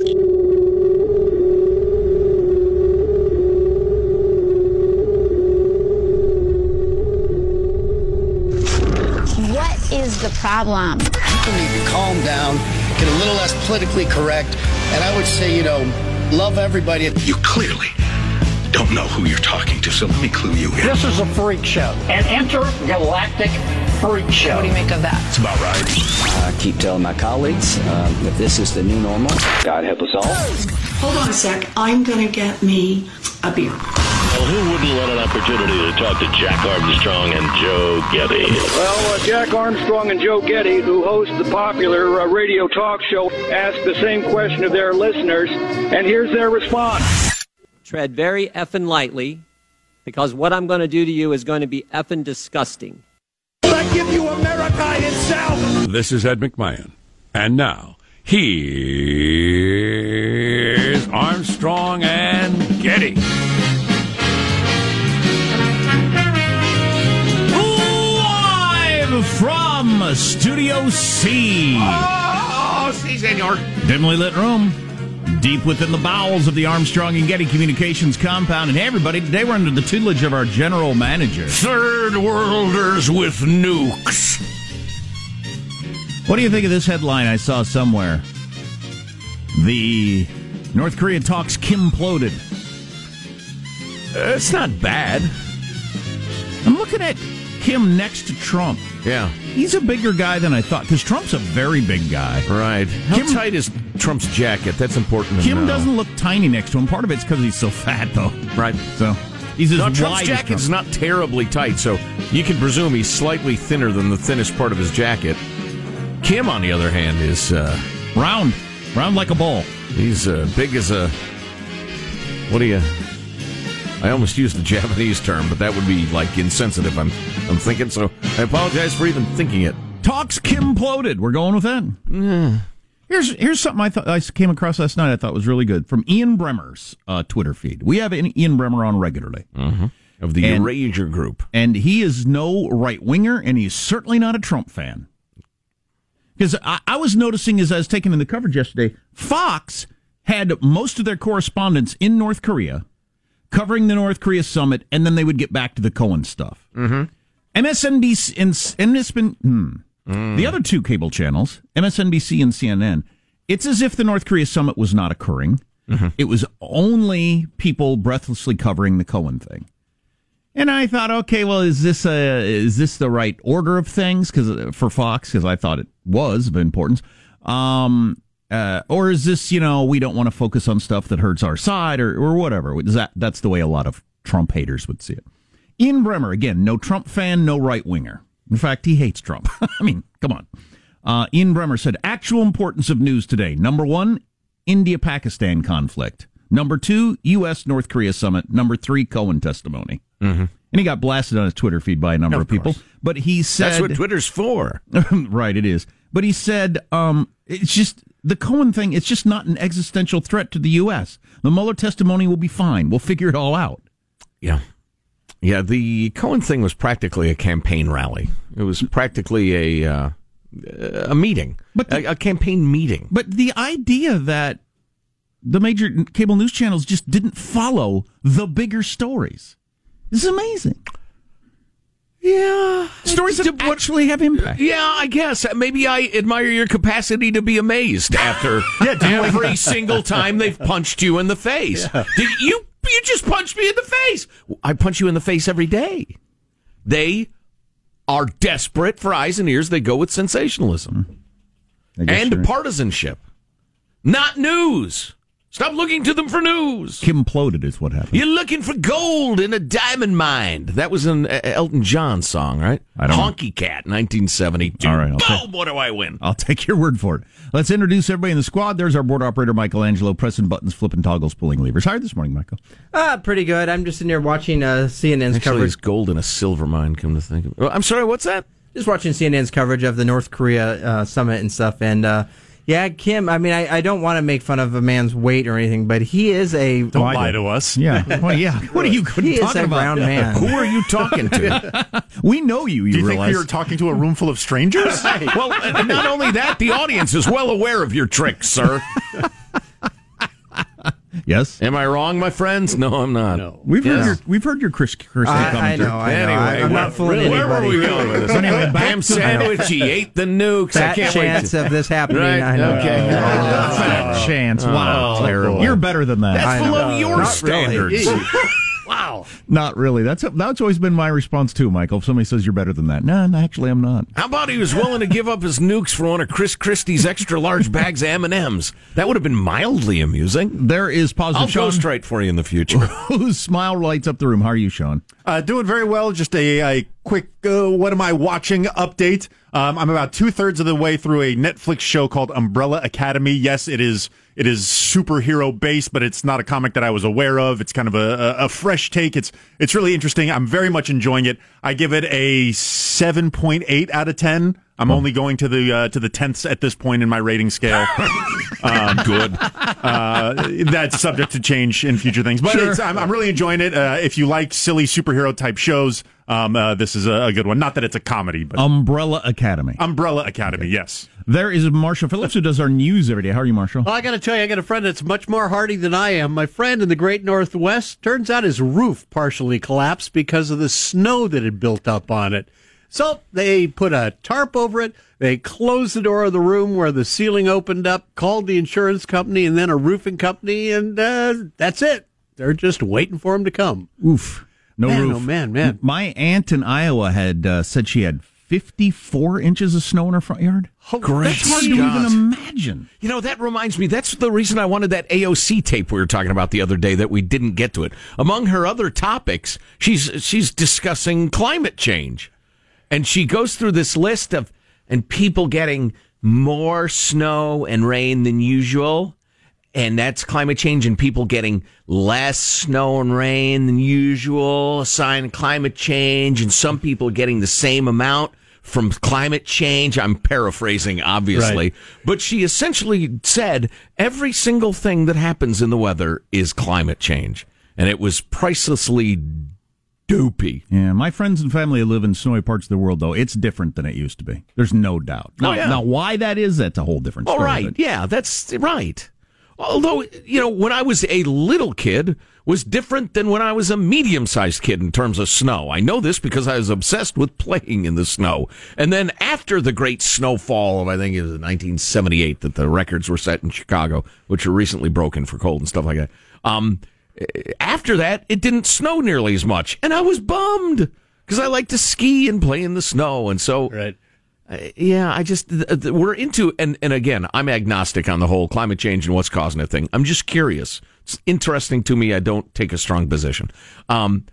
What is the problem? People need to calm down, get a little less politically correct, and I would say, you know, love everybody. You clearly don't know who you're talking to, so let me clue you in. This is a freak show, an intergalactic freak show. What do you make of that? It's about right. I keep telling my colleagues uh, that this is the new normal. God help us all. Hold on a sec. I'm going to get me a beer. Well, who wouldn't want an opportunity to talk to Jack Armstrong and Joe Getty? Well, uh, Jack Armstrong and Joe Getty, who host the popular uh, radio talk show, ask the same question of their listeners, and here's their response. Tread very effing lightly, because what I'm going to do to you is going to be effing disgusting. I give you America itself. This is Ed McMahon. And now, here's Armstrong and Getty. Live from Studio C. Oh, oh, oh si, senor. Dimly lit room. Deep within the bowels of the Armstrong and Getty Communications compound. And hey, everybody, today we're under the tutelage of our general manager. Third worlders with nukes. What do you think of this headline I saw somewhere? The North Korea talks Kim ploded. It's not bad. I'm looking at Kim next to Trump. Yeah. He's a bigger guy than I thought because Trump's a very big guy. Right. How Kim, tight is Trump's jacket? That's important. Kim know. doesn't look tiny next to him. Part of it's because he's so fat, though. Right. So he's as no, wide Trump's jacket's Trump. not terribly tight, so you can presume he's slightly thinner than the thinnest part of his jacket. Kim, on the other hand, is uh, round, round like a ball. He's uh, big as a. What do you? I almost used the Japanese term, but that would be like insensitive. I'm, I'm thinking. So I apologize for even thinking it. Talks Kim ploded. We're going with that. Yeah. Here's here's something I thought I came across last night. I thought was really good from Ian Bremmer's uh, Twitter feed. We have Ian Bremmer on regularly mm-hmm. of the and, Eurasia Group, and he is no right winger, and he's certainly not a Trump fan. Because I, I was noticing as I was taking in the coverage yesterday, Fox had most of their correspondents in North Korea covering the North Korea summit, and then they would get back to the Cohen stuff. Mm-hmm. MSNBC and, and it's been hmm, Mm. the other two cable channels, MSNBC and CNN. It's as if the North Korea summit was not occurring. Mm-hmm. It was only people breathlessly covering the Cohen thing. And I thought, okay, well, is this a, is this the right order of things? Because for Fox, because I thought it was of importance. Um, uh, or is this, you know, we don't want to focus on stuff that hurts our side or, or whatever? Is that that's the way a lot of Trump haters would see it. Ian Bremmer, again, no Trump fan, no right winger. In fact, he hates Trump. I mean, come on. Uh, Ian Bremmer said, actual importance of news today. Number one, India Pakistan conflict. Number two, U.S. North Korea summit. Number three, Cohen testimony. Mm-hmm. And he got blasted on his Twitter feed by a number of, people. But he said That's what Twitter's for. right, it is. But he said um, it's just the Cohen thing. It's just not an existential threat to the U.S. The Mueller testimony will be fine. We'll figure it all out. Yeah. Yeah, the Cohen thing was practically a campaign rally. It was practically a uh, a meeting, but a, a campaign meeting. But the idea that the major cable news channels just didn't follow the bigger stories is amazing. Yeah, stories that actually have impact. Yeah, I guess maybe I admire your capacity to be amazed after every single time they've punched you in the face. Did you you just punched me in the face? I punch you in the face every day. They are desperate for eyes and ears. They go with sensationalism and you're- partisanship, not news. Stop looking to them for news. Kim imploded is what happened. You're looking for gold in a diamond mine. That was an uh, Elton John song, right? I don't know. Honky Cat, 1972. All right, I'll Boom! take- what do I win? I'll take your word for it. Let's introduce everybody in the squad. There's our board operator, Michelangelo, pressing buttons, flipping toggles, pulling levers. How are you this morning, Michael? Uh, pretty good. I'm just sitting here watching uh, CNN's Actually, coverage. there's gold in a silver mine. Come to think of it. I'm sorry. What's that? Just watching CNN's coverage of the North Korea uh, summit and stuff. And uh, yeah, Kim. I mean, I, I don't want to make fun of a man's weight or anything, but he is a. Don't lie to us. Yeah. Well, yeah. What are you He is talking a about? round man. Who are you talking to? we know you. You Do you realize? think we were talking to a room full of strangers? well, and not only that, the audience is well aware of your tricks, sir. Yes. Am I wrong, my friends? No, I'm not. No. We've Yes. heard your we've heard your Chris Chris I- I commentary. know, I know. Anyway, I- I'm where- not fooling where were we going with this? Anyway, back Ham to- sandwich. He ate the nukes. I can't chance wait. To... of this happening. Right, I know. okay. Oh, Fat chance. Wow. Oh, terrible. You're better than that. That's below your Not really. standards. wow. Not really. That's that's always been my response too, Michael. If somebody says you're better than that, no, no, actually, I'm not. How about he was willing to give up his nukes for one of Chris Christie's extra large bags of M and M's? That would have been mildly amusing. There is positive. I'll Sean, straight for you in the future. whose smile lights up the room. How are you, Sean? Uh, doing very well. Just a, a quick, uh, what am I watching update. Um, I'm about two thirds of the way through a Netflix show called Umbrella Academy. Yes, it is. It is superhero based, but it's not a comic that I was aware of. It's kind of a, a, fresh take. It's it's really interesting. I'm very much enjoying it. I give it a seven point eight out of ten. I'm only going to the uh, to the tenths at this point in my rating scale. Um, Good. uh, that's subject to change in future things. But Sure. it's, I'm, I'm really enjoying it. Uh, if you like silly superhero type shows, um, uh, this is a, a good one. Not that it's a comedy, but Umbrella Academy. Umbrella Academy, yes. There is Marshall Phillips who does our news every day. How are you, Marshall? Well, I got to tell you, I got a friend that's much more hardy than I am. My friend in the Great Northwest turns out his roof partially collapsed because of the snow that had built up on it. So they put a tarp over it. They closed the door of the room where the ceiling opened up, called the insurance company and then a roofing company, and uh, that's it. They're just waiting for him to come. Oof. No Man, roof. oh, man, man. My aunt in Iowa had uh, said she had 54 inches of snow in her front yard. Oh, Great That's hard to Scott. even imagine. You know, that reminds me, that's the reason I wanted that AOC tape we were talking about the other day that we didn't get to it. Among her other topics, she's she's discussing climate change. And she goes through this list of and people getting more snow and rain than usual. And that's climate change and people getting less snow and rain than usual, a sign of climate change, and some people getting the same amount from climate change. I'm paraphrasing, obviously. Right. But she essentially said every single thing that happens in the weather is climate change. And it was pricelessly doopy. Yeah, my friends and family live in snowy parts of the world, though. It's different than it used to be. There's no doubt. Oh, now, Oh, yeah. now why that is, that's a whole different All story. right, yeah, that's right. Although you know, when I was a little kid, was different than when I was a medium-sized kid in terms of snow. I know this because I was obsessed with playing in the snow. And then after the great snowfall of I think it was 1978 that the records were set in Chicago, which were recently broken for cold and stuff like that. Um, after that, it didn't snow nearly as much, and I was bummed because I like to ski and play in the snow, and so right. Uh, yeah, I just th- th- we're into and and again, I'm agnostic on the whole climate change and what's causing it thing. I'm just curious. It's interesting to me. I don't take a strong position. Um,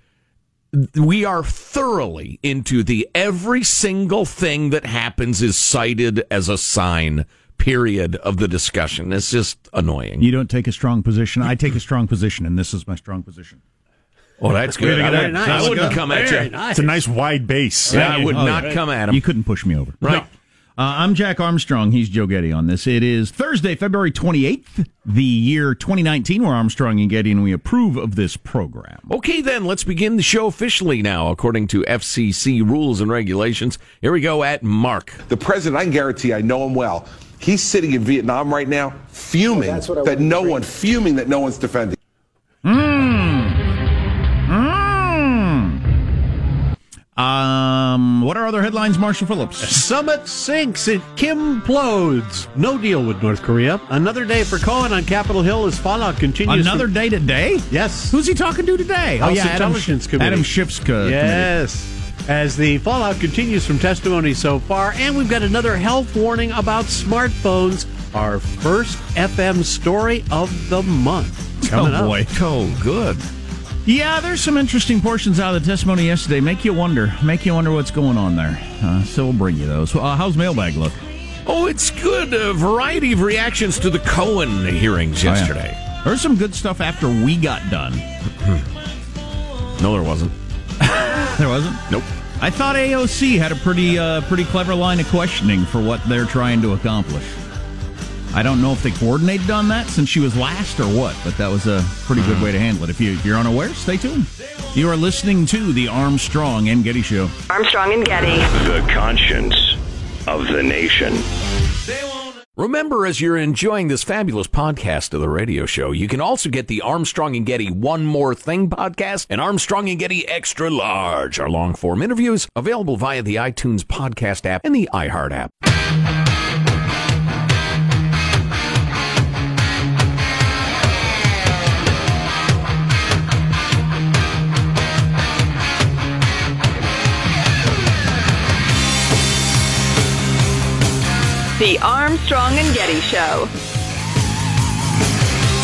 we are thoroughly into the every single thing that happens is cited as a sign. Period of the discussion. It's just annoying. You don't take a strong position. I take a strong position, and this is my strong position. Oh, that's good. I, Very would, nice. I wouldn't Good. come at Very you. nice. It's a nice wide base. Yeah, I would Oh, not yeah. come at him. You couldn't push me over. Right. Uh, I'm Jack Armstrong. He's Joe Getty on this. It is Thursday, February 28th, the year 2019. We're Armstrong and Getty, and we approve of this program. Okay, then let's begin the show officially now, according to FCC rules and regulations. Here we go at Mark. The president, I can guarantee, I know him well. He's sitting in Vietnam right now, fuming that's what I that no one, fuming that no one's defending. Um, what are other headlines, Marshall Phillips? Summit sinks. It Kim plodes. No deal with North Korea. Another day for Cohen on Capitol Hill as fallout continues. Another from- day today? Yes. Who's he talking to today? House oh, yeah, Adam, Intelligence Committee. Adam Schiff's co- Yes. As the fallout continues from testimony so far, and we've got another health warning about smartphones. Our first FM story of the month. Coming oh, boy. up. Oh, good. Yeah, there's some interesting portions out of the testimony yesterday. Make you wonder. Make you wonder what's going on there. Uh, so we'll bring you those. Uh, how's mailbag look? Oh, it's good. A variety of reactions to the Cohen hearings Oh, yeah. yesterday. There's some good stuff after we got done. No, there wasn't. There wasn't. Nope. I thought AOC had a pretty uh, pretty clever line of questioning for what they're trying to accomplish. I don't know if they coordinated on that since she was last or what, but that was a pretty good way to handle it. If, you, if you're unaware, stay tuned. You are listening to the Armstrong and Getty Show. Armstrong and Getty. The conscience of the nation. Remember, as you're enjoying this fabulous podcast of the radio show, you can also get the Armstrong and Getty One More Thing podcast and Armstrong and Getty Extra Large, our long form interviews available via the iTunes podcast app and the iHeart app. The Armstrong and Getty Show.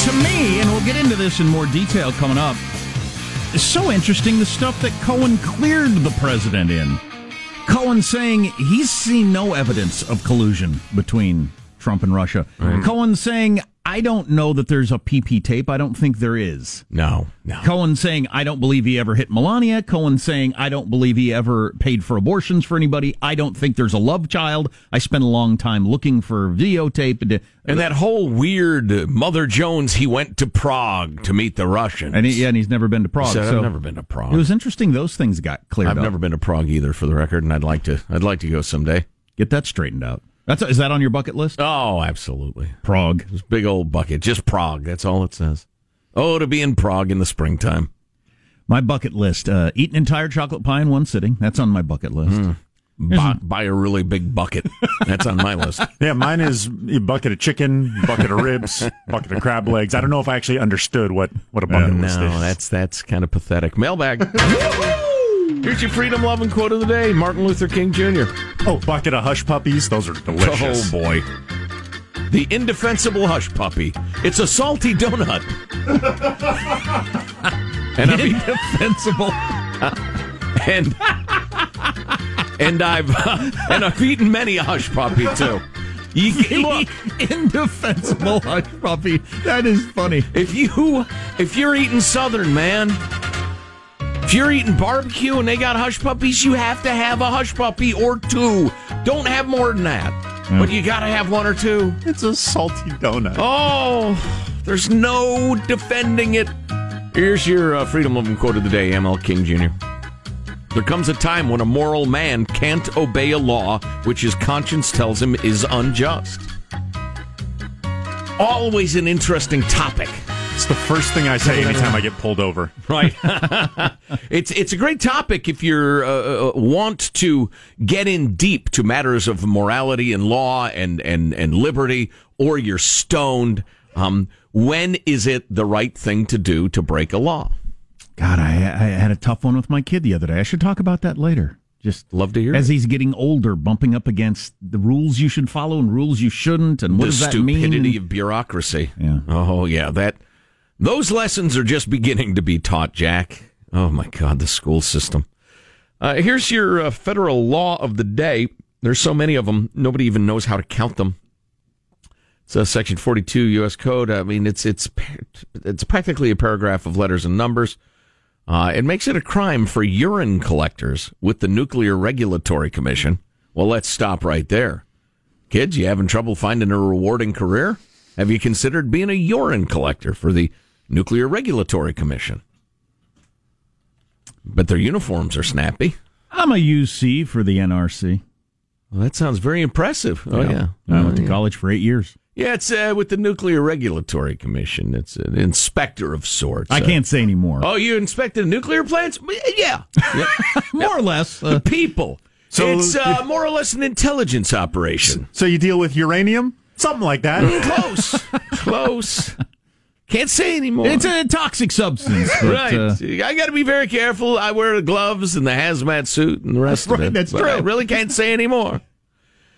To me, and we'll get into this in more detail coming up, it's so interesting the stuff that Cohen cleared the president in. Cohen saying he's seen no evidence of collusion between Trump and Russia. Cohen saying, I don't know that there's a PP tape. I don't think there is. No, no. Cohen saying, I don't believe he ever hit Melania. Cohen saying, I don't believe he ever paid for abortions for anybody. I don't think there's a love child. I spent a long time looking for videotape. And that whole weird Mother Jones, he went to Prague to meet the Russians. And, he, yeah, and he's never been to Prague. He said, so I've never been to Prague. It was interesting. Those things got cleared I've up. never been to Prague either, for the record, and I'd like to. I'd like to go someday. Get that straightened out. That's is that on your bucket list? Oh, absolutely. Prague. This big old bucket, just Prague. That's all it says. Oh, to be in Prague in the springtime. My bucket list: uh, eat an entire chocolate pie in one sitting. That's on my bucket list. Hmm. Buy, buy a really big bucket. That's on my list. Yeah, mine is a bucket of chicken, bucket of ribs, bucket of crab legs. I don't know if I actually understood what, what a bucket list no, is. No, that's that's kind of pathetic. Mailbag. Here's your freedom loving quote of the day: Martin Luther King Jr. Oh, bucket of hush puppies. Those are delicious. Oh boy. The indefensible hush puppy. It's a salty donut. and I've eaten- Indefensible. and and I've and I've eaten many a hush puppy too. You, look, Indefensible hush puppy. That is funny. if you if you're eating Southern man, if you're eating barbecue and they got hush puppies, you have to have a hush puppy or two. Don't have more than that, but you got to have one or two. It's a salty donut. Oh, there's no defending it. Here's your uh, freedom loving quote of the day, ML King Jr. There comes a time when a moral man can't obey a law which his conscience tells him is unjust. Always an interesting topic. It's the first thing I say anytime I get pulled over. Right. it's it's a great topic if you uh, uh, want to get in deep to matters of morality and law and and and liberty, or you're stoned. Um, when is it the right thing to do to break a law? God, I, I had a tough one with my kid the other day. I should talk about that later. Just love to hear as it. he's getting older, bumping up against the rules you should follow and rules you shouldn't, and what the does that mean? The stupidity of bureaucracy. Yeah. Oh yeah, that those lessons are just beginning to be taught, Jack. Oh my God, the school system. Uh, here's your uh, federal law of the day. There's so many of them, nobody even knows how to count them. It's uh, Section 42 U.S. Code. I mean, it's it's it's practically a paragraph of letters and numbers. Uh, it makes it a crime for urine collectors with the Nuclear Regulatory Commission. Well, let's stop right there. Kids, you having trouble finding a rewarding career? Have you considered being a urine collector for the Nuclear Regulatory Commission? But their uniforms are snappy. I'm a UC for the NRC. Well, that sounds very impressive. Oh, yeah. I went Oh, to yeah. college for eight years. Yeah, it's uh, with the Nuclear Regulatory Commission. It's an inspector of sorts. I Uh, can't say anymore. Oh, you inspected nuclear plants? Yeah. More or less. The people. So- it's uh, more or less an intelligence operation. So you deal with uranium? Something like that. Close. Close. Can't say anymore. It's a toxic substance. but, right. uh, I got to be very careful. I wear the gloves and the hazmat suit and the rest That's of right, it. that's but true. I really can't say anymore.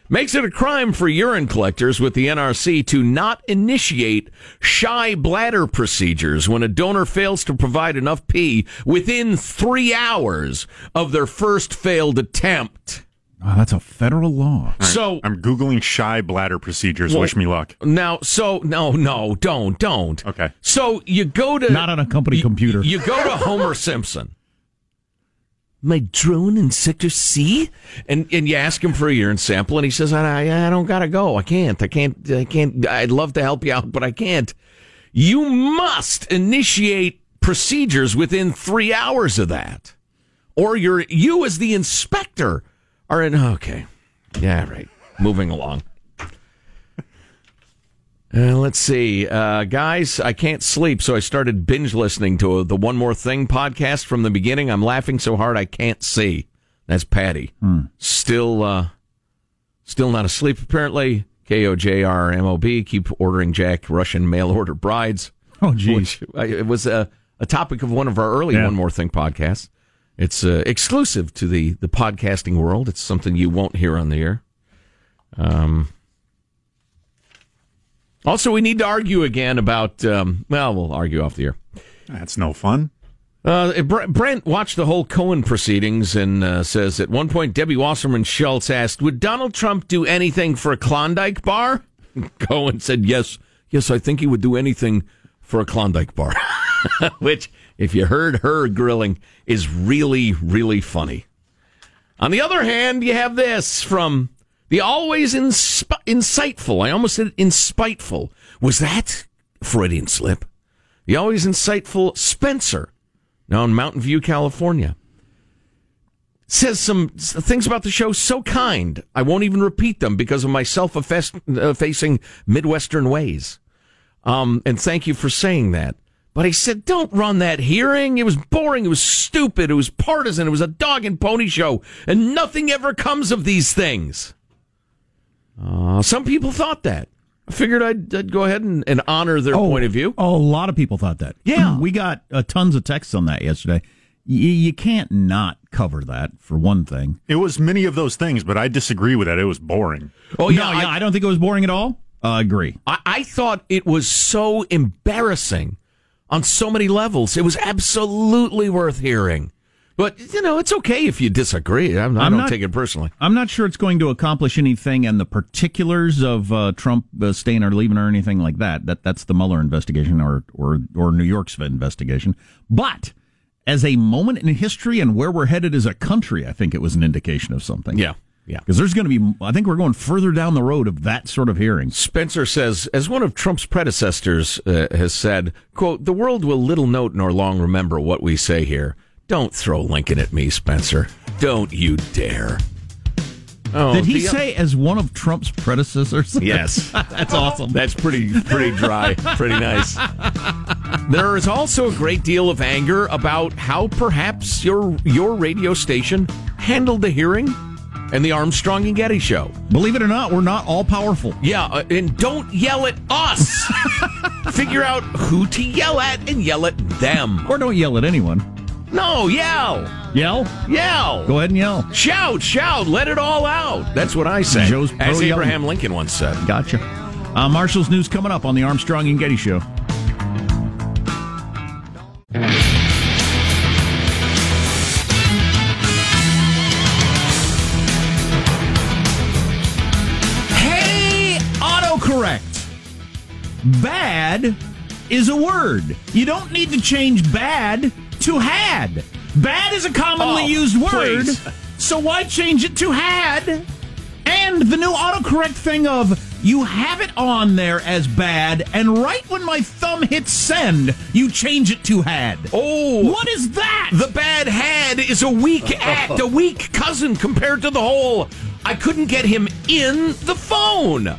Makes it a crime for urine collectors with the NRC to not initiate shy bladder procedures when a donor fails to provide enough pee within three hours of their first failed attempt. Oh, that's a federal law. So I'm googling shy bladder procedures. Well- Wish me luck. now, so no, no, don't, don't. Okay. So you go to Not on a company computer. You go to Homer Simpson. My drone in Sector C, and and you ask him for a urine sample, and he says, "I I don't gotta go. I can't. I can't. I can't. I'd love to help you out, but I can't." You must initiate procedures within three hours of that, or you're you as the inspector are in. Okay, yeah, right. Moving along. Uh, let's see. Uh, guys, I can't sleep, so I started binge listening to the One More Thing podcast from the beginning. I'm laughing so hard I can't see. That's Patty. Still, uh, still not asleep, apparently. KOJRMOB, keep ordering Jack Russian mail order brides. Oh, geez. Which, uh, it was a, a topic of one of our early Yeah. One More Thing podcasts. It's uh, exclusive to the, the podcasting world. It's something you won't hear on the air. Um, also, we need to argue again about. Um, well, we'll argue off the air. That's no fun. Uh, Brent watched the whole Cohen proceedings and uh, says at one point Debbie Wasserman Schultz asked, "Would Donald Trump do anything for a Klondike bar?" Cohen said, "Yes, yes, I think he would do anything for a Klondike bar." Which, if you heard her grilling, is really, really funny. On the other hand, you have this from the always insp- insightful. I almost said inspiteful. Was that Freudian slip? The always insightful Spencer, now in Mountain View, California, says some things about the show so kind I won't even repeat them because of my self-effacing Midwestern ways. Um, and thank you for saying that. But he said, don't run that hearing. It was boring. It was stupid. It was partisan. It was a dog and pony show. And nothing ever comes of these things. Uh, some people thought that. I figured I'd, I'd go ahead and, and honor their point of view. Oh, a lot of people thought that. Yeah. we got uh, tons of texts on that yesterday. Y- you can't not cover that for one thing. It was many of those things, but I disagree with that. It was boring. Oh, no, yeah, I don't think it was boring at all. I agree. I, I thought it was so embarrassing on so many levels. It was absolutely worth hearing. But, you know, it's okay if you disagree. I'm, I I'm don't not- take it personally. I'm not sure it's going to accomplish anything, and the particulars of uh, Trump uh, staying or leaving or anything like that. That that's the Mueller investigation or or or New York's investigation. But as a moment in history and where we're headed as a country, I think it was an indication of something. Yeah, yeah. Because there's going to be, I think we're going further down the road of that sort of hearing. Spencer says, as one of Trump's predecessors uh, has said, quote, the world will little note nor long remember what we say here. Don't throw Lincoln at me, Spencer. Don't you dare. Oh, Did he the- say as one of Trump's predecessors? Yes. That's awesome. That's pretty pretty dry. pretty nice. There is also a great deal of anger about how perhaps your your radio station handled the hearing and the Armstrong and Getty show. Believe it or not, we're not all powerful. Yeah, uh, and don't yell at us. Figure out who to yell at and yell at them. Or don't yell at anyone. No, yell. Yell? Yell. Go ahead and yell. Shout, shout, let it all out. That's what I say. Joe's As yelling. Abraham Lincoln once said. Gotcha. Uh, Marshall's news coming up on the Armstrong and Getty Show. Bad is a word. You don't need to change bad to had. Bad is a commonly Oh, used word, please. so why change it to had? And the new autocorrect thing of you have it on there as bad, and right when my thumb hits send, you change it to had. Oh, What is that? The bad had is a weak act, a weak cousin compared to the whole. I couldn't get him in the phone.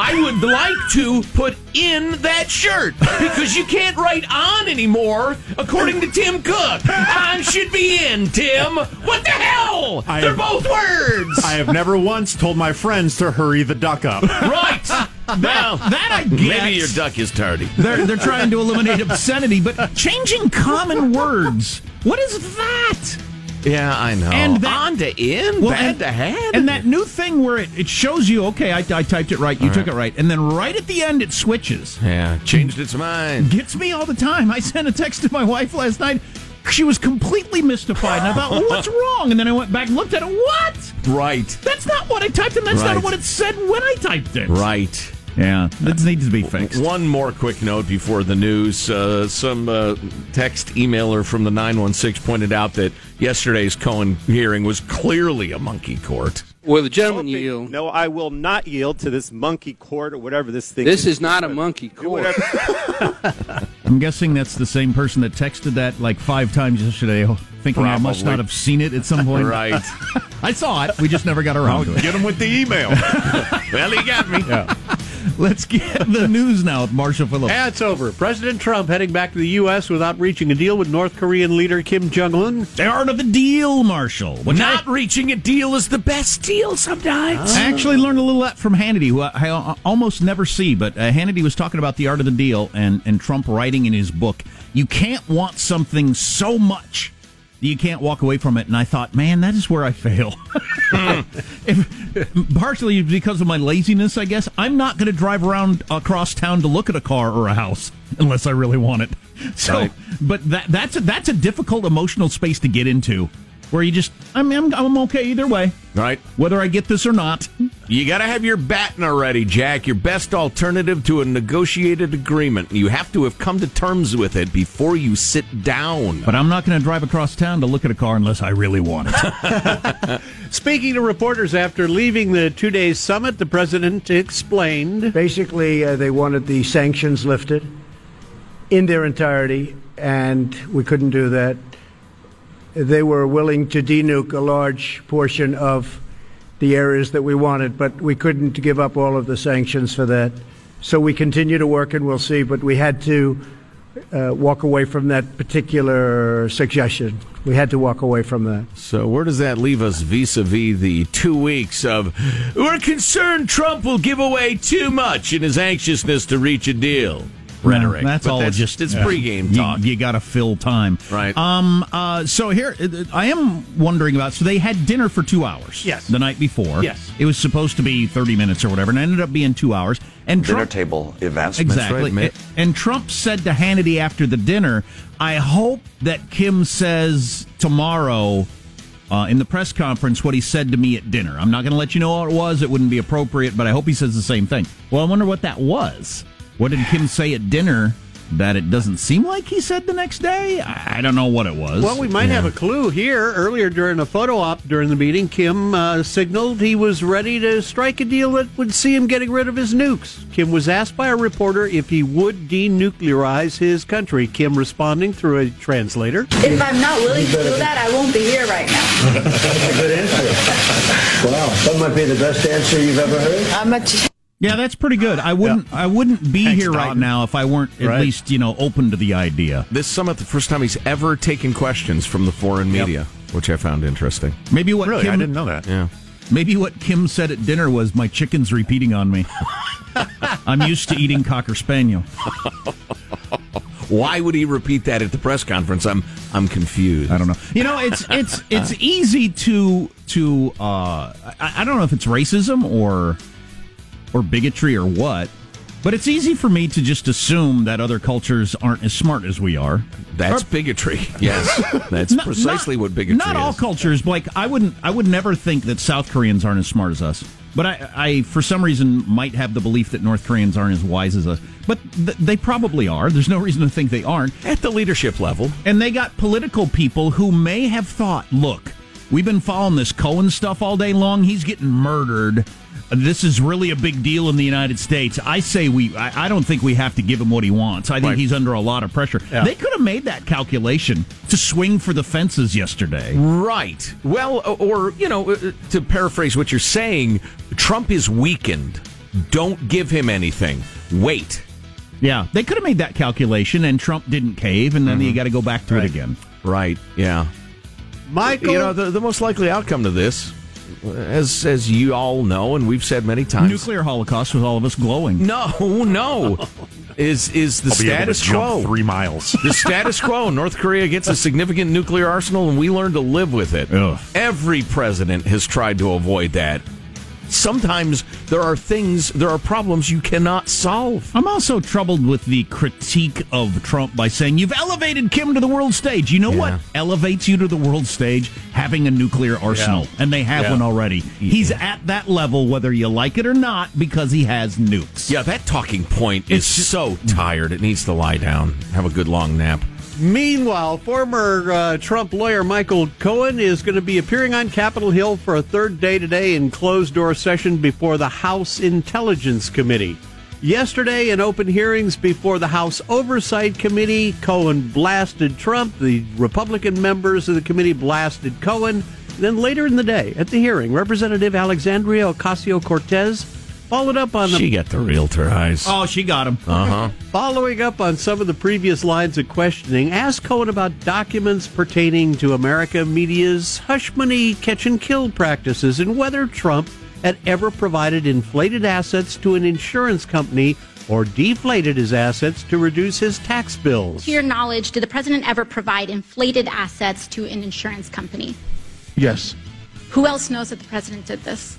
I would like to put in that shirt because you can't write on anymore, according to Tim Cook. On should be in, Tim. What the hell? I They're have- both words. I have never once told my friends to hurry the duck up. right. Now, that I get. maybe your duck is tardy. They're, they're trying to eliminate obscenity, but changing common words. What is that? Yeah, I know. And that- on to in, Well, bad and, to had. and that new thing where it, it shows you, okay, I, I typed it right, you took it right, and then right at the end it switches. yeah, changed its mind. Gets me all the time. I sent a text to my wife last night. She was completely mystified, and I thought, well, what's wrong? And then I went back and looked at it. What? Right. That's not what I typed, and that's Right. not what it said when I typed it. Right. Yeah, that needs to be fixed. One more quick note before the news. Uh, some uh, text emailer from the 916 pointed out that yesterday's Cohen hearing was clearly a monkey court. Will the gentleman yield? No, I will not yield to this monkey court or whatever this thing This is not a monkey court. I'm guessing that's the same person that texted that like five times yesterday, thinking I must not have seen it at some point. Right. I saw it. We just never got around to it. Get him with the email. well, he got me. Let's get the news now with Marshall Phillips. Yeah, it's over. President Trump heading back to the U.S. without reaching a deal with North Korean leader Kim Jong Un. The art of the deal, Marshall. Which Not reaching a deal is the best deal sometimes. I actually learned a little of that from Hannity, who I, I almost never see. But uh, Hannity was talking about the art of the deal, and, and Trump writing in his book, you can't want something so much that you can't walk away from it. And I thought, man, that is where I fail. Hmm. If- partially because of my laziness, I guess. I'm not going to drive around across town to look at a car or a house unless I really want it. So, Right. but that that's a, that's a difficult emotional space to get into, where you just, I'm I'm, I'm okay either way, Right. whether I get this or not. You got to have your BATNA ready, Jack. Your best alternative to a negotiated agreement. You have to have come to terms with it before you sit down. But I'm not going to drive across town to look at a car unless I really want it. Speaking to reporters after leaving the two day summit, the president explained. Basically, uh, they wanted the sanctions lifted in their entirety, and we couldn't do that. They were willing to denuke a large portion of the areas that we wanted, but we couldn't give up all of the sanctions for that. So we continue to work, and we'll see. But we had to uh, walk away from that particular suggestion. We had to walk away from that. So where does that leave us vis-a-vis the two weeks of we're concerned Trump will give away too much in his anxiousness to reach a deal rhetoric? That's But all that's, just it's yeah. pregame You- talk. You, got to fill time, Right. Um. Uh. So here, uh, I am wondering about. So they had dinner for two hours. Yes. The night before. Yes. It was supposed to be thirty minutes or whatever, and it ended up being two hours. And Dinner Trump, table events. Exactly. Mitt. and Trump said to Hannity after the dinner, I hope that Kim says tomorrow uh, in the press conference what he said to me at dinner. I'm not going to let you know what it was. It wouldn't be appropriate, but I hope he says the same thing. Well, I wonder what that was. What did Kim say at dinner that it doesn't seem like he said the next day. I, I don't know what it was. Well, we might have a clue here. Earlier during a photo op during the meeting, Kim uh, signaled he was ready to strike a deal that would see him getting rid of his nukes. Kim was asked by a reporter if he would denuclearize his country. Kim responding through a translator. If I'm not willing to do that, I won't be here right now. That's a good answer. Wow, that might be the best answer you've ever heard. I'm a Yeah, that's pretty good. I wouldn't. I wouldn't be Thanks, here right now if I weren't at Right. least you know open to the idea. This summit, the first time he's ever taken questions from the foreign media, which I found interesting. Maybe what Really, Kim, I didn't know that. Yeah. Maybe what Kim said at dinner was, "My chicken's repeating on me. I'm used to eating cocker spaniel." Why would he repeat that at the press conference? I'm I'm confused. I don't know. You know, it's it's it's easy to to uh, I, I don't know if it's racism or or bigotry or what, but it's easy for me to just assume that other cultures aren't as smart as we are. That's Or- bigotry. Yes, that's Not- precisely not- what bigotry is. Not all is. cultures. Like I wouldn't, I would never think that South Koreans aren't as smart as us. But I, I, for some reason, might have the belief that North Koreans aren't as wise as us. But th- they probably are. There's no reason to think they aren't at the leadership level. And they got political people who may have thought, look, we've been following this Cohen stuff all day long. He's getting murdered. This is really a big deal in the United States. I say we. I, I don't think we have to give him what he wants. I think Right. he's under a lot of pressure. Yeah. They could have made that calculation to swing for the fences yesterday. Right. Well, uh, or, you know, uh, uh, to paraphrase what you're saying, Trump is weakened. Don't give him anything. Wait. Yeah, they could have made that calculation, and Trump didn't cave, and then you mm-hmm. got to go back to it again. Right. Yeah. Michael, You know, the, the most likely outcome to this, as as you all know, and we've said many times, Nuclear holocaust with all of us glowing. No, no. Is is the I'll be able to status quo three miles. The status quo. North Korea gets a significant nuclear arsenal, and we learn to live with it. Ugh. Every president has tried to avoid that. Sometimes there are things, there are problems you cannot solve. I'm also troubled with the critique of Trump by saying you've elevated Kim to the world stage. You know what elevates you to the world stage? Having a nuclear arsenal, Yeah. and they have Yeah. one already. He's at that level, whether you like it or not, because he has nukes. Yeah, that talking point is so tired. It needs to lie down, have a good long nap. Meanwhile, former uh, Trump lawyer Michael Cohen is going to be appearing on Capitol Hill for a third day today in closed door session before the House Intelligence Committee. Yesterday, in open hearings before the House Oversight Committee, Cohen blasted Trump. The Republican members of the committee blasted Cohen. Then later in the day, at the hearing, Representative Alexandria Ocasio Cortez followed up on the She got the realtor eyes. Oh, she got him. Uh huh. Following up on some of the previous lines of questioning, asked Cohen about documents pertaining to America media's hush money catch and kill practices and whether Trump had ever provided inflated assets to an insurance company or deflated his assets to reduce his tax bills. To your knowledge, did the president ever provide inflated assets to an insurance company? Yes. Who else knows that the president did this?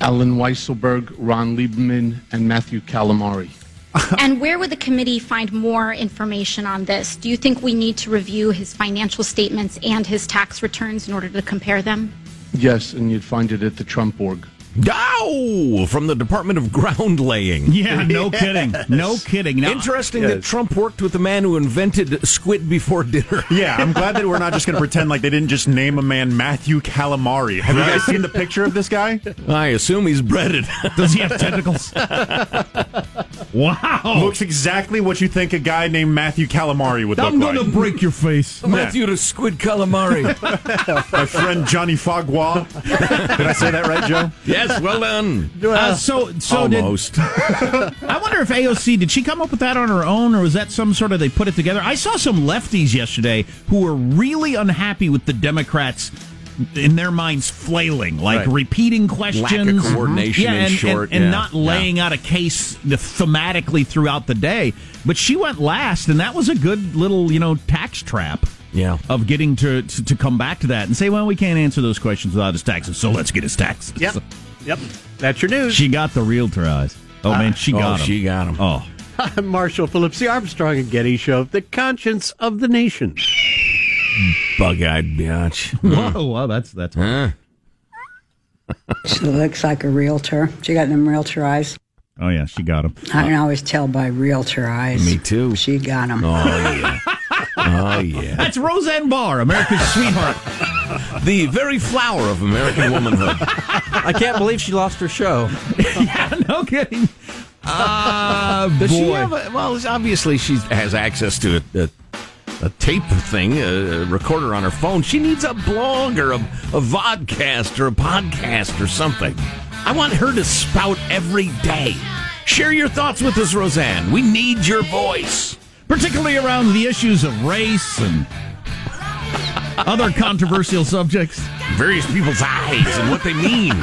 Allen Weisselberg, Ron Lieberman, and Matthew Calamari. and where would the committee find more information on this? Do you think we need to review his financial statements and his tax returns in order to compare them? Yes, and you'd find it at the Trump org. Ow! From the Department of Ground Laying. Yeah, no kidding. No kidding. Now, Interesting that Trump worked with the man who invented squid before dinner. Yeah, I'm glad that we're not just going to pretend like they didn't just name a man Matthew Calamari. Have you guys seen the picture of this guy? I assume he's breaded. Does he have tentacles? wow. Looks exactly what you think a guy named Matthew Calamari would look like. I'm going to break your face. Matthew the Squid Calamari. My friend Johnny Fogwa. Did I say that right, Joe? Yes, well done. Uh, so, so did- Almost. I wonder if AOC did she come up with that on her own, or was that some sort of they put it together? I saw some lefties yesterday who were really unhappy with the Democrats. In their minds, flailing, like Right. repeating questions, coordination, yeah, in and, short, and, and yeah, not yeah. laying out a case thematically throughout the day. But she went last, and that was a good little, you know, tax trap. Yeah. of getting to, to to come back to that and say, well, we can't answer those questions without his taxes, so let's get his taxes. Yep. Yep. That's your news. She got the realtor eyes. Oh man, she uh, oh, got him. she got him. Oh, I'm Marshall Phillips, the Armstrong and Getty Show, the conscience of the nation. Bug-eyed biatch. whoa, wow, that's that's. Huh? She looks like a realtor. She got them realtor eyes. Oh yeah, she got them. I can always tell by realtor eyes. Me too. She got them. Oh yeah. Oh yeah. That's Roseanne Barr, America's sweetheart. The very flower of American womanhood. I can't believe she lost her show. yeah, no kidding. Ah, Does she have a, well, obviously she has access to a, a, a tape thing, a, a recorder on her phone. She needs a blog or a, a vodcast or a podcast or something. I want her to spout every day. Share your thoughts with us, Roseanne. We need your voice. particularly around the issues of race and other controversial subjects. Various people's eyes and what they mean.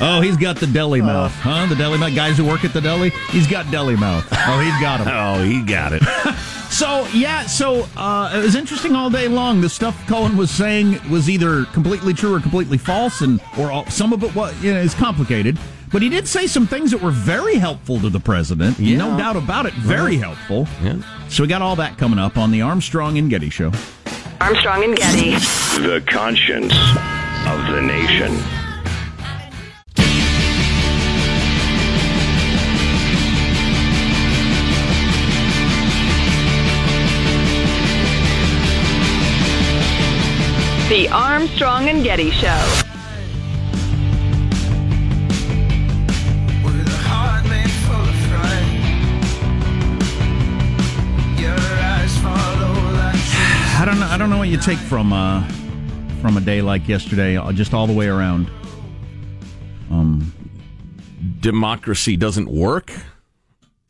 Oh, he's got the deli mouth, huh? The deli mouth. Guys who work at the deli, he's got deli mouth. Oh, he's got him. Oh, he got it. So yeah, so uh, it was interesting all day long. The stuff Cohen was saying was either completely true or completely false, and or all, some of it was you know is complicated. But he did say some things that were very helpful to the president. Yeah. No doubt about it. Very Right. helpful. Yeah. So we got all that coming up on the Armstrong and Getty show. Armstrong and Getty. The conscience of the nation. The Armstrong and Getty Show. Don't know. I don't know what you take from uh, from a day like yesterday, uh, just all the way around. Um, Democracy doesn't work.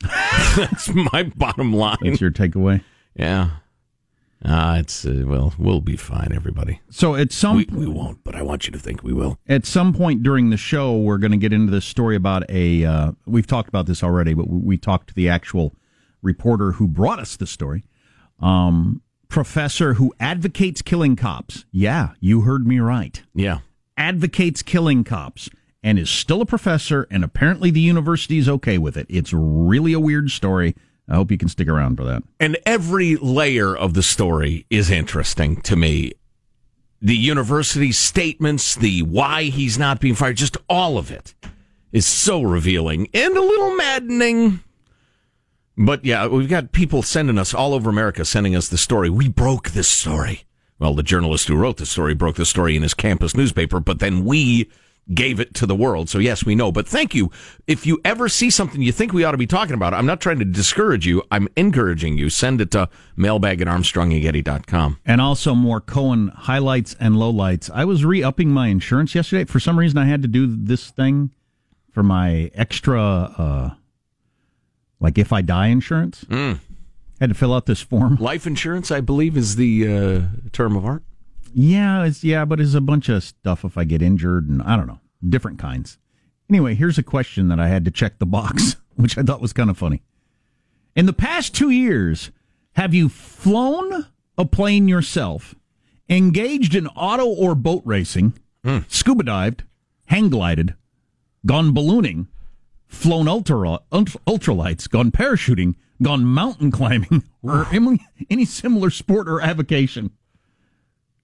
That's my bottom line. that's your takeaway. Yeah. Ah, it's uh, well, we'll be fine, everybody. So at some We, we won't, but I want you to think we will. at some point during the show, we're going to get into this story about a. Uh, we've talked about this already, but we, we talked to the actual reporter who brought us the story. Um, professor who advocates killing cops. Yeah, you heard me right. Yeah. Advocates killing cops and is still a professor, and apparently the university is okay with it. It's really a weird story. I hope you can stick around for that. And every layer of the story is interesting to me. The university statements, the why he's not being fired, just all of it is so revealing and a little maddening. But yeah, we've got people sending us all over America sending us the story. We broke this story. Well, the journalist who wrote the story broke the story in his campus newspaper, but then we gave it to the world. So yes, we know. But thank you. If you ever see something you think we ought to be talking about, I'm not trying to discourage you. I'm encouraging you. Send it to mailbag at armstrongandgetty.com. And also more Cohen highlights and lowlights. I was re upping my insurance yesterday. For some reason, I had to do this thing for my extra, uh, like if I die insurance. Mm. Had to fill out this form. Life insurance, I believe, is the uh, term of art. Yeah, it's yeah, but it's a bunch of stuff if I get injured and I don't know, different kinds. Anyway, here's a question that I had to check the box, which I thought was kind of funny. In the past two years, have you flown a plane yourself, engaged in auto or boat racing, scuba dived, hang glided, gone ballooning, flown ultra ultra, ultralights, gone parachuting, gone mountain climbing, or any, any similar sport or avocation?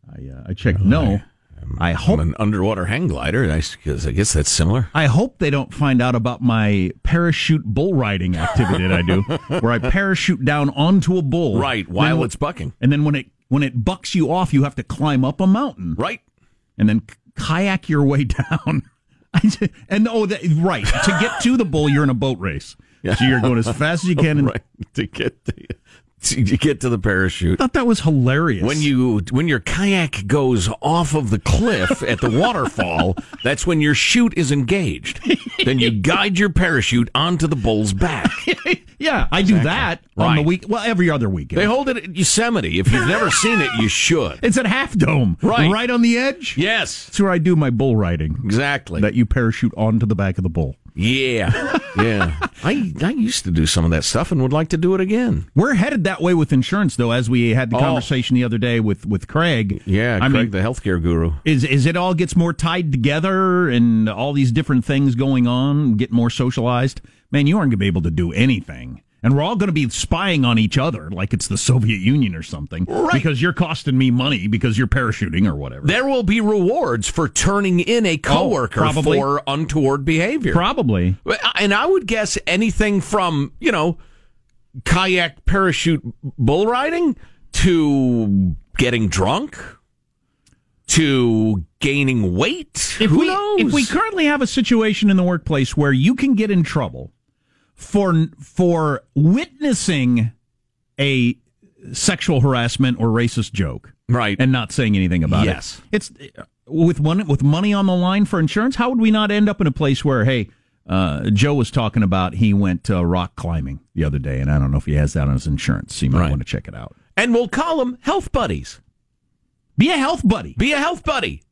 I uh, I checked no. I hope I'm an underwater hang glider. I, I guess that's similar. I hope they don't find out about my parachute bull riding activity that I do, where I parachute down onto a bull. Right, while Then- it's bucking. and then when it when it bucks you off, you have to climb up a mountain. Right. and then kayak your way down. And oh, that, right to get to the bull, you're in a boat race. So you're going as fast as you can. And right to get the, to get to the parachute. I thought that was hilarious. When you when your kayak goes off of the cliff at the waterfall, that's when your chute is engaged. then you guide your parachute onto the bull's back. yeah, I do that on the week. Well, every other weekend. They hold it at Yosemite. If you've never seen it, you should. It's at Half Dome, Right. right on the edge. Yes, That's where I do my bull riding. exactly. That you parachute onto the back of the bull. Yeah, yeah. I I used to do some of that stuff and would like to do it again. We're headed that way with insurance, though, as we had the Oh. conversation the other day with with Craig. Yeah, I Craig, mean, the healthcare guru. is is it all gets more tied together and all these different things going on, get more socialized? Man, you aren't going to be able to do anything And we're all going to be spying on each other like it's the Soviet Union or something. Right. Because you're costing me money because you're parachuting or whatever. There will be rewards for turning in a oh, coworker Oh, for untoward behavior. Probably. And I would guess anything from, you know, kayak parachute bull riding to getting drunk to gaining weight. If Who we knows? if we currently have a situation in the workplace where you can get in trouble for for witnessing a sexual harassment or racist joke, right, and not saying anything about Yes. it, it's with one with money on the line for insurance. How would we not end up in a place where hey? Uh, Joe was talking about he went uh, rock climbing the other day, and I don't know if he has that on his insurance. So you might Right. want to check it out. and we'll call them health buddies. Be a health buddy. Be a health buddy.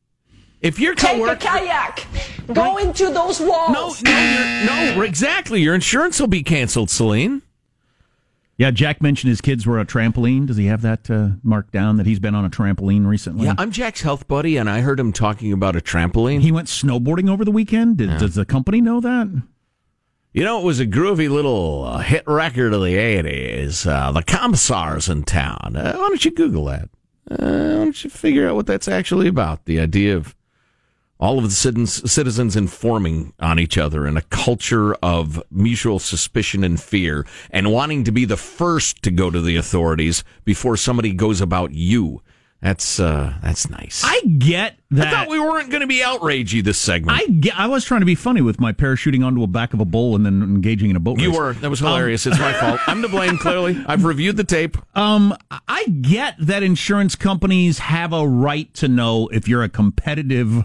If your Take a kayak. Go into those walls. No, no, no, exactly. Your insurance will be canceled, Celine. Yeah, Jack mentioned his kids were a trampoline. Does he have that uh, marked down that he's been on a trampoline recently? Yeah, I'm Jack's health buddy, and I heard him talking about a trampoline. He went snowboarding over the weekend. Did, Does the company know that? You know, it was a groovy little uh, hit record of the 80s. Uh, the Commissars in town. Uh, why don't you Google that? Uh, why don't you figure out what that's actually about? The idea of all of the citizens, citizens informing on each other in a culture of mutual suspicion and fear and wanting to be the first to go to the authorities before somebody goes about you. That's uh, that's nice. I get that. I thought we weren't going to be outragey this segment. I get, I was trying to be funny with my parachuting onto the back of a bull and then engaging in a boat you race. were. That was Um, hilarious. it's my fault. I'm to blame, clearly. I've reviewed the tape. Um, I get that insurance companies have a right to know if you're a competitive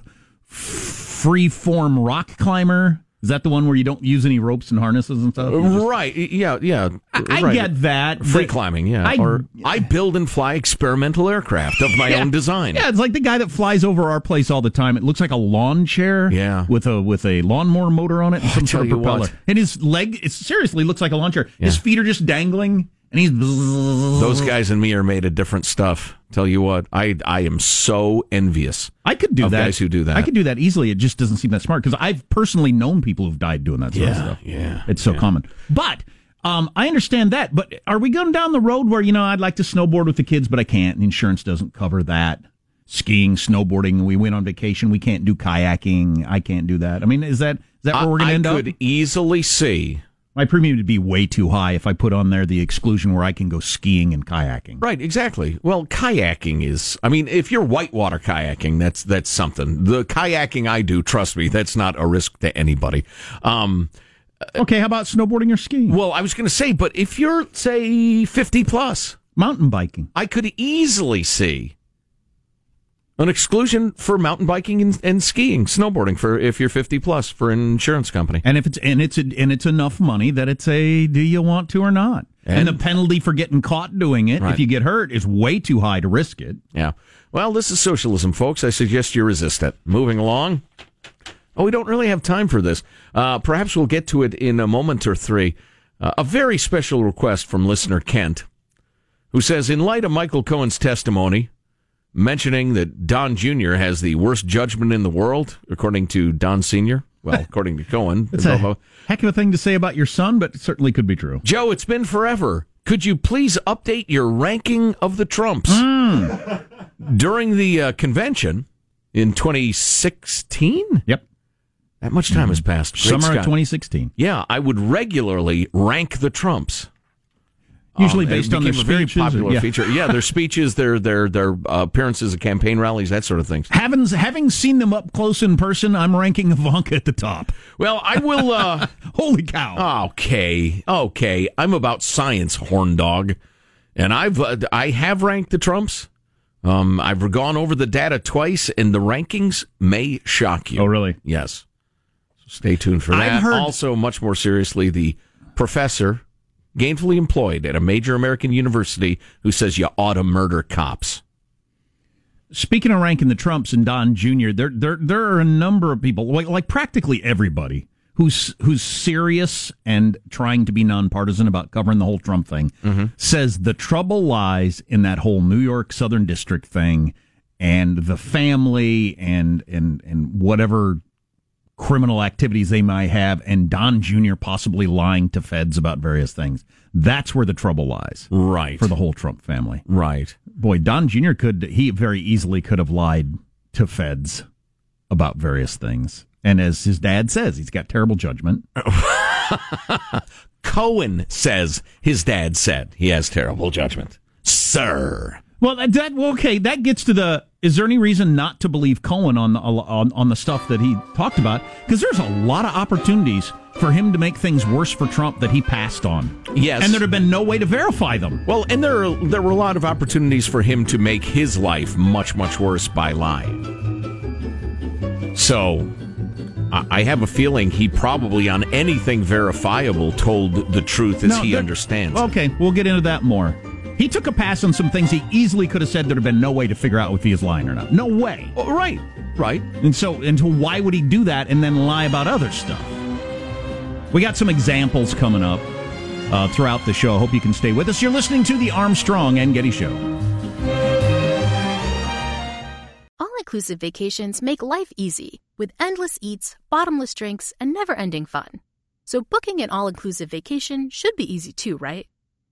free form rock climber. Is that the one where you don't use any ropes and harnesses and stuff? Just- Right. Yeah. Yeah. I, I right. get that. Free climbing. Yeah. I, or I build and fly experimental aircraft of my Yeah. own design. Yeah, it's like the guy that flies over our place all the time. It looks like a lawn chair. Yeah. with a with a lawnmower motor on it and oh, some sort of propeller. what. And his leg, it seriously looks like a lawn chair. His feet are just dangling, and he's Those guys and me are made of different stuff. Tell you what, I I am so envious. I could do of that. Guys who do that. I could do that easily. It just doesn't seem that smart because I've personally known people who've died doing that sort of Yeah, stuff. yeah, it's so common. But um, I understand that. But are we going down the road where you know I'd like to snowboard with the kids, but I can't. and Insurance doesn't cover that. Skiing, snowboarding. We went on vacation. We can't do kayaking. I can't do that. I mean, is that is that where we're going to end up? I could easily see. My premium would be way too high if I put on there the exclusion where I can go skiing and kayaking. Right, exactly. Well, kayaking is. I mean, if you're whitewater kayaking, that's that's something. The kayaking I do, trust me, that's not a risk to anybody. Um, Okay, how about snowboarding or skiing? well, I was going to say, but if you're say 50 plus, Mountain biking. I could easily see an exclusion for mountain biking and, and skiing, snowboarding for if you're 50 plus for an insurance company. And if it's and it's and it's enough money that it's a do you want to or not? And, And- the penalty for getting caught doing it Right. if you get hurt is way too high to risk it. Yeah. Well, this is socialism, folks. I suggest you resist it. Moving along. Oh, we don't really have time for this. Uh, perhaps we'll get to it in a moment or three. Uh, a very special request from listener Kent, who says, in light of Michael Cohen's testimony, mentioning that Don Jr. has the worst judgment in the world, according to Don Sr., well, according to Cohen. It's a heck of a thing to say about your son, but certainly could be true. Joe, it's been forever. Could you please update your ranking of the Trumps? During the uh, convention in 2016? Yep. That much time has passed. Great Summer of 2016. Yeah, I would regularly rank the Trumps. Usually Um, based on their a very speeches. popular yeah. feature. Yeah, their speeches, their their their uh, appearances at campaign rallies, that sort of thing. Having having seen them up close in person, I'm ranking Ivanka at the top. Well, I will. Uh, Holy cow! Okay, okay. I'm about science, horn dog, and I've uh, I have ranked the Trumps. Um, I've gone over the data twice, and the rankings may shock you. Oh, really? Yes. So stay tuned for that. heard- Also, much more seriously, the professor gainfully employed at a major American university who says you ought to murder cops. Speaking of ranking the Trumps and Don Jr., there there there are a number of people, like, like practically everybody, who's who's serious and trying to be nonpartisan about covering the whole Trump thing, mm-hmm. says the trouble lies in that whole New York Southern District thing and the family and and and whatever criminal activities they might have, and Don Jr. possibly lying to feds about various things. That's where the trouble lies. Right. For the whole Trump family. Right. Boy, Don Jr. could, he very easily could have lied to feds about various things. And as his dad says, he's got terrible judgment. Cohen says his dad said he has terrible judgment. Sir. Well, that, well, okay, that gets to the. Is there any reason not to believe Cohen on the on, on the stuff that he talked about? Because there's a lot of opportunities for him to make things worse for Trump that he passed on. Yes, and there'd have been no way to verify them. Well, and there are, there were a lot of opportunities for him to make his life much much worse by lying. So, I I have a feeling he probably on anything verifiable told the truth as No, he understands. Okay, we'll get into that more. He took a pass on some things he easily could have said there'd have been no way to figure out if he is lying or not. No way. Oh, right, right. And so, and so why would he do that and then lie about other stuff? We got some examples coming up uh, throughout the show. I hope you can stay with us. You're listening to the Armstrong and Getty Show. All inclusive vacations make life easy with endless eats, bottomless drinks, and never ending fun. So, booking an all inclusive vacation should be easy too, right?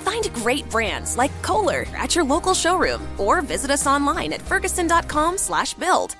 Find great brands like Kohler at your local showroom or visit us online at ferguson.com/build.